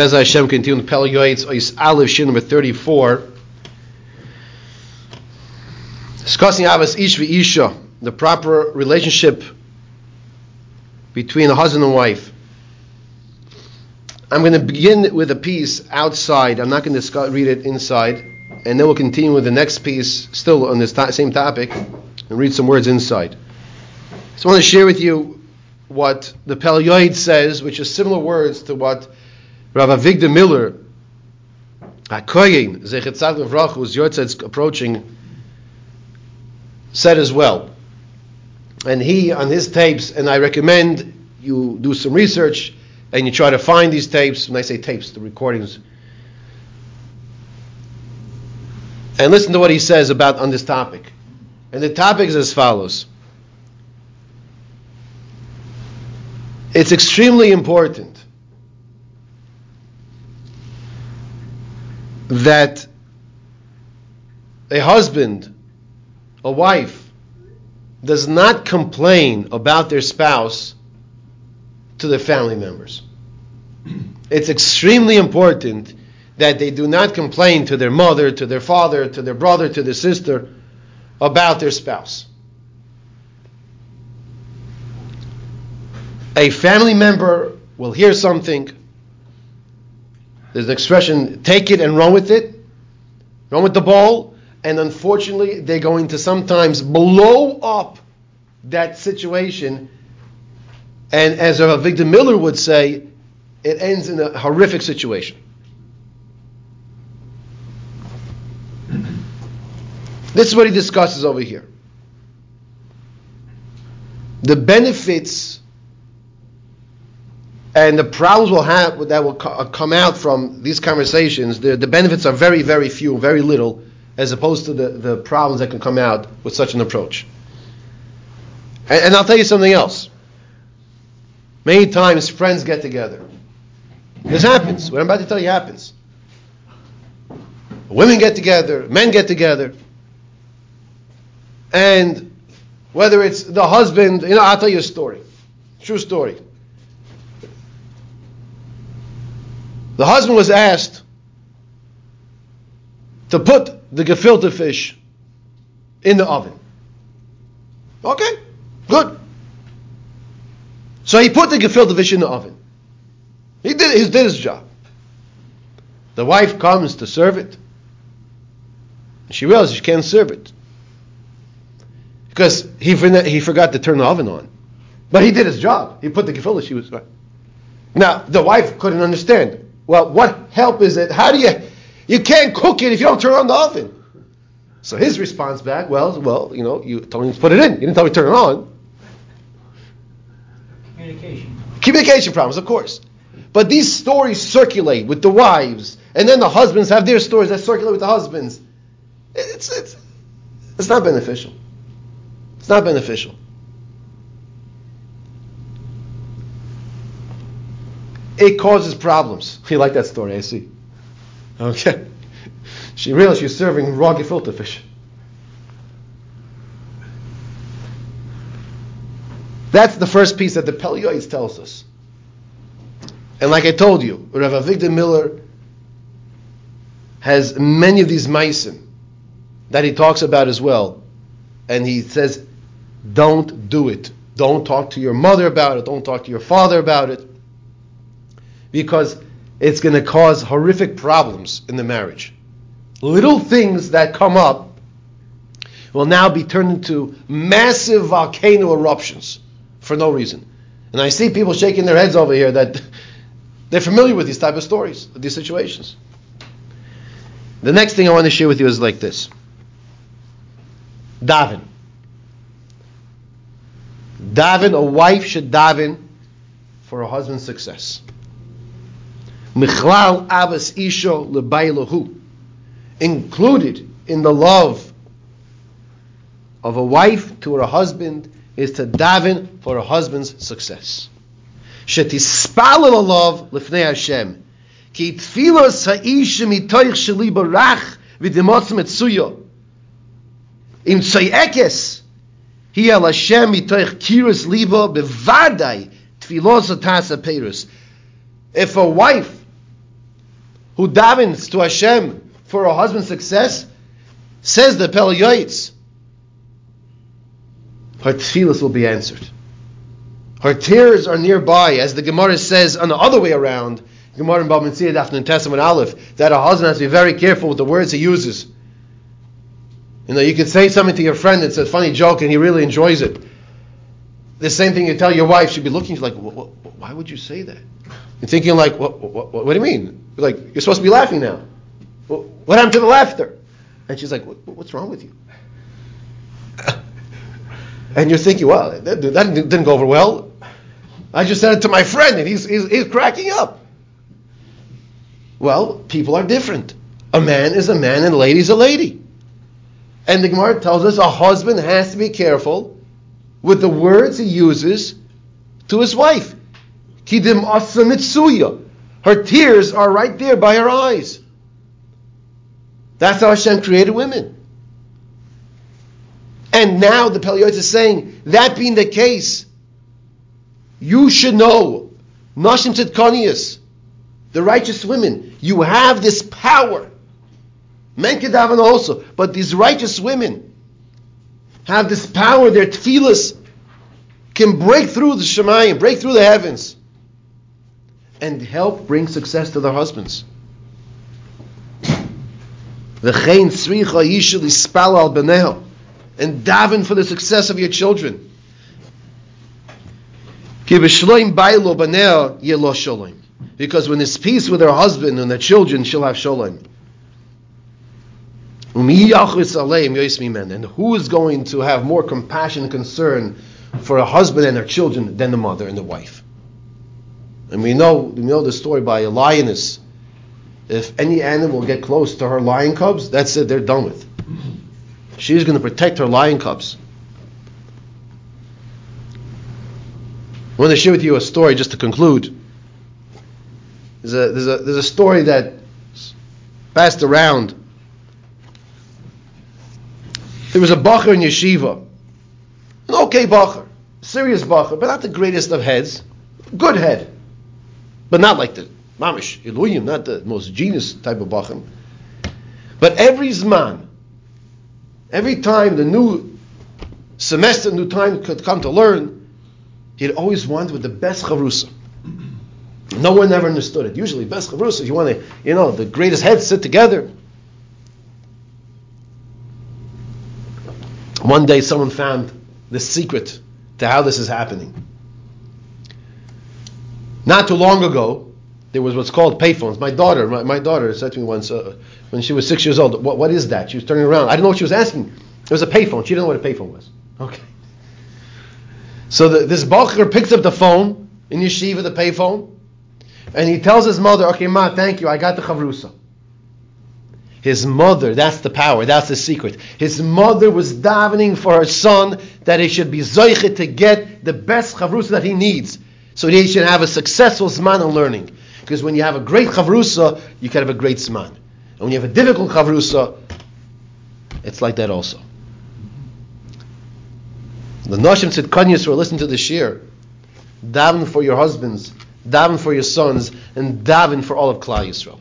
Bez Hashem continue Pele Yoetz Ois Aleph Shin number 34. Discussing Ahavas Eish Isha, the proper relationship between a husband and wife. I'm going to begin with a piece outside. I'm not going to discuss, read it inside. And then we'll continue with the next piece, still on this same topic, and read some words inside. So I want to share with you what the Pele Yoetz says, which is similar words to what Rav Avigdor Miller, HaKoyin, Zecher Tzaddik Vrach, who's Yortzed's approaching, said as well. And he, on his tapes, and I recommend you do some research and you try to find these tapes. When I say tapes, the recordings. And listen to what he says about on this topic. And the topic is as follows. It's extremely important that a husband, a wife, does not complain about their spouse to their family members. It's extremely important that they do not complain to their mother, to their father, to their brother, to their sister about their spouse. A family member will hear something. There's an expression, take it and run with it, run with the ball, and unfortunately, they're going to sometimes blow up that situation and as Avigdor Miller would say, it ends in a horrific situation. This is what he discusses over here. The benefits and the problems will have that will co- come out from these conversations. The, the benefits are very, very few, very little, as opposed to the, the problems that can come out with such an approach. And, and I'll tell you something else. Many times friends get together. This happens. What I'm about to tell you happens. Women get together, men get together, and whether it's the husband, you know, I'll tell you a story. True story. The husband was asked to put the gefilte fish in the oven. Okay, good. So he put the gefilte fish in the oven. He did, he did his job. The wife comes to serve it. She realizes she can't serve it. Because he, he forgot to turn the oven on. But he did his job. He put the gefilte, she was right. Now, the wife couldn't understand. Well, what help is it? How do you, you can't cook it if you don't turn on the oven. So his response back, well, well, you know, you told me to put it in. You didn't tell me to turn it on. Communication. Communication problems, of course. But these stories circulate with the wives, and then the husbands have their stories that circulate with the husbands. It's, it's, it's not beneficial. It's not beneficial. It causes problems. You like that story, I see. Okay. She realized she's serving raw gefilte fish. That's the first piece that the Pele Yoetz tells us. And like I told you, Rav Avigdor Miller has many of these maasim that he talks about as well. And he says, don't do it. Don't talk to your mother about it. Don't talk to your father about it. Because it's going to cause horrific problems in the marriage. Little things that come up will now be turned into massive volcano eruptions for no reason. And I see people shaking their heads over here that they're familiar with these type of stories, these situations. The next thing I want to share with you is like this. Daven. Daven, a wife should daven for her husband's success. Michlal Abbas Isho Lebailahu. Included in the love of a wife to her husband is to daven for her husband's success. Shetispalel alav lifnei Hashem. Ki tfilos ha'ish mitoich sheli barach v'dimotz metzuyo. Im tzoyekes hi al Hashem mitoich kiris libo bevadai tfilos atasa perus. If a wife who davens to Hashem for her husband's success, says the Pele Yoetz, her tefillas will be answered. Her tears are nearby, as the Gemara says on the other way around. Gemara in Bava Metzia, Daf Nun Tes Amud Aleph, that a husband has to be very careful with the words he uses. You know, you could say something to your friend, that's a funny joke, and he really enjoys it. The same thing you tell your wife, she'd be looking she's like, why would you say that? You're thinking like, what, what, what, what do you mean? Like, you're supposed to be laughing now. What happened to the laughter? And she's like, what's wrong with you? and you're thinking, well, that, that didn't go over well. I just said it to my friend, and he's, he's, he's cracking up. Well, people are different. A man is a man, and a lady is a lady. And the Gemara tells us a husband has to be careful with the words he uses to his wife. Kidim asamitsuya. Her tears are right there by her eyes. That's how Hashem created women. And now the Pele Yoetz is saying, that being the case, you should know, Nashim Tzidkanias, the righteous women, you have this power. Men Kedavan also, but these righteous women have this power, their tefillas can break through the Shamayim, break through the heavens, and help bring success to their husbands. And daven for the success of your children. Because when there's peace with her husband and the children, she'll have shalom. And who is going to have more compassion and concern for a husband and their children than the mother and the wife? And we know we know the story by a lioness. If any animal get close to her lion cubs, that's it, they're done with. She's going to protect her lion cubs. I want to share with you a story just to conclude. There's a, there's a, there's a story that passed around. There was a bacher in yeshiva. An okay bacher. Serious bacher, but not the greatest of heads. Good head. But not like the mamish, Elohim, not the most genius type of bachim. But every zman, every time the new semester, new time could come to learn, He'd always wanted with the best chavrusa. No one ever understood it. Usually, best chavrusa, you want to, you know, the greatest heads sit together. One day, someone found the secret to how this is happening. Not too long ago, there was what's called payphones. My daughter, my, my daughter said to me once uh, when she was six years old, what, what is that? She was turning around. I didn't know what she was asking. It was a payphone. She didn't know what a payphone was. Okay. So the, this Bacher picks up the phone in yeshiva, the payphone, and he tells his mother, "Okay, ma, thank you, I got the chavrusa." His mother, that's the power, that's the secret. His mother was davening for her son that he should be zoichet to get the best chavrusa that he needs, so he should have a successful zman of learning. Because when you have a great chavrusa, you can have a great zman. And when you have a difficult chavrusa, it's like that also. The Nashim Tzidkanyas who are listening to the shiur, daven for your husbands, daven for your sons, and daven for all of Klal Yisrael.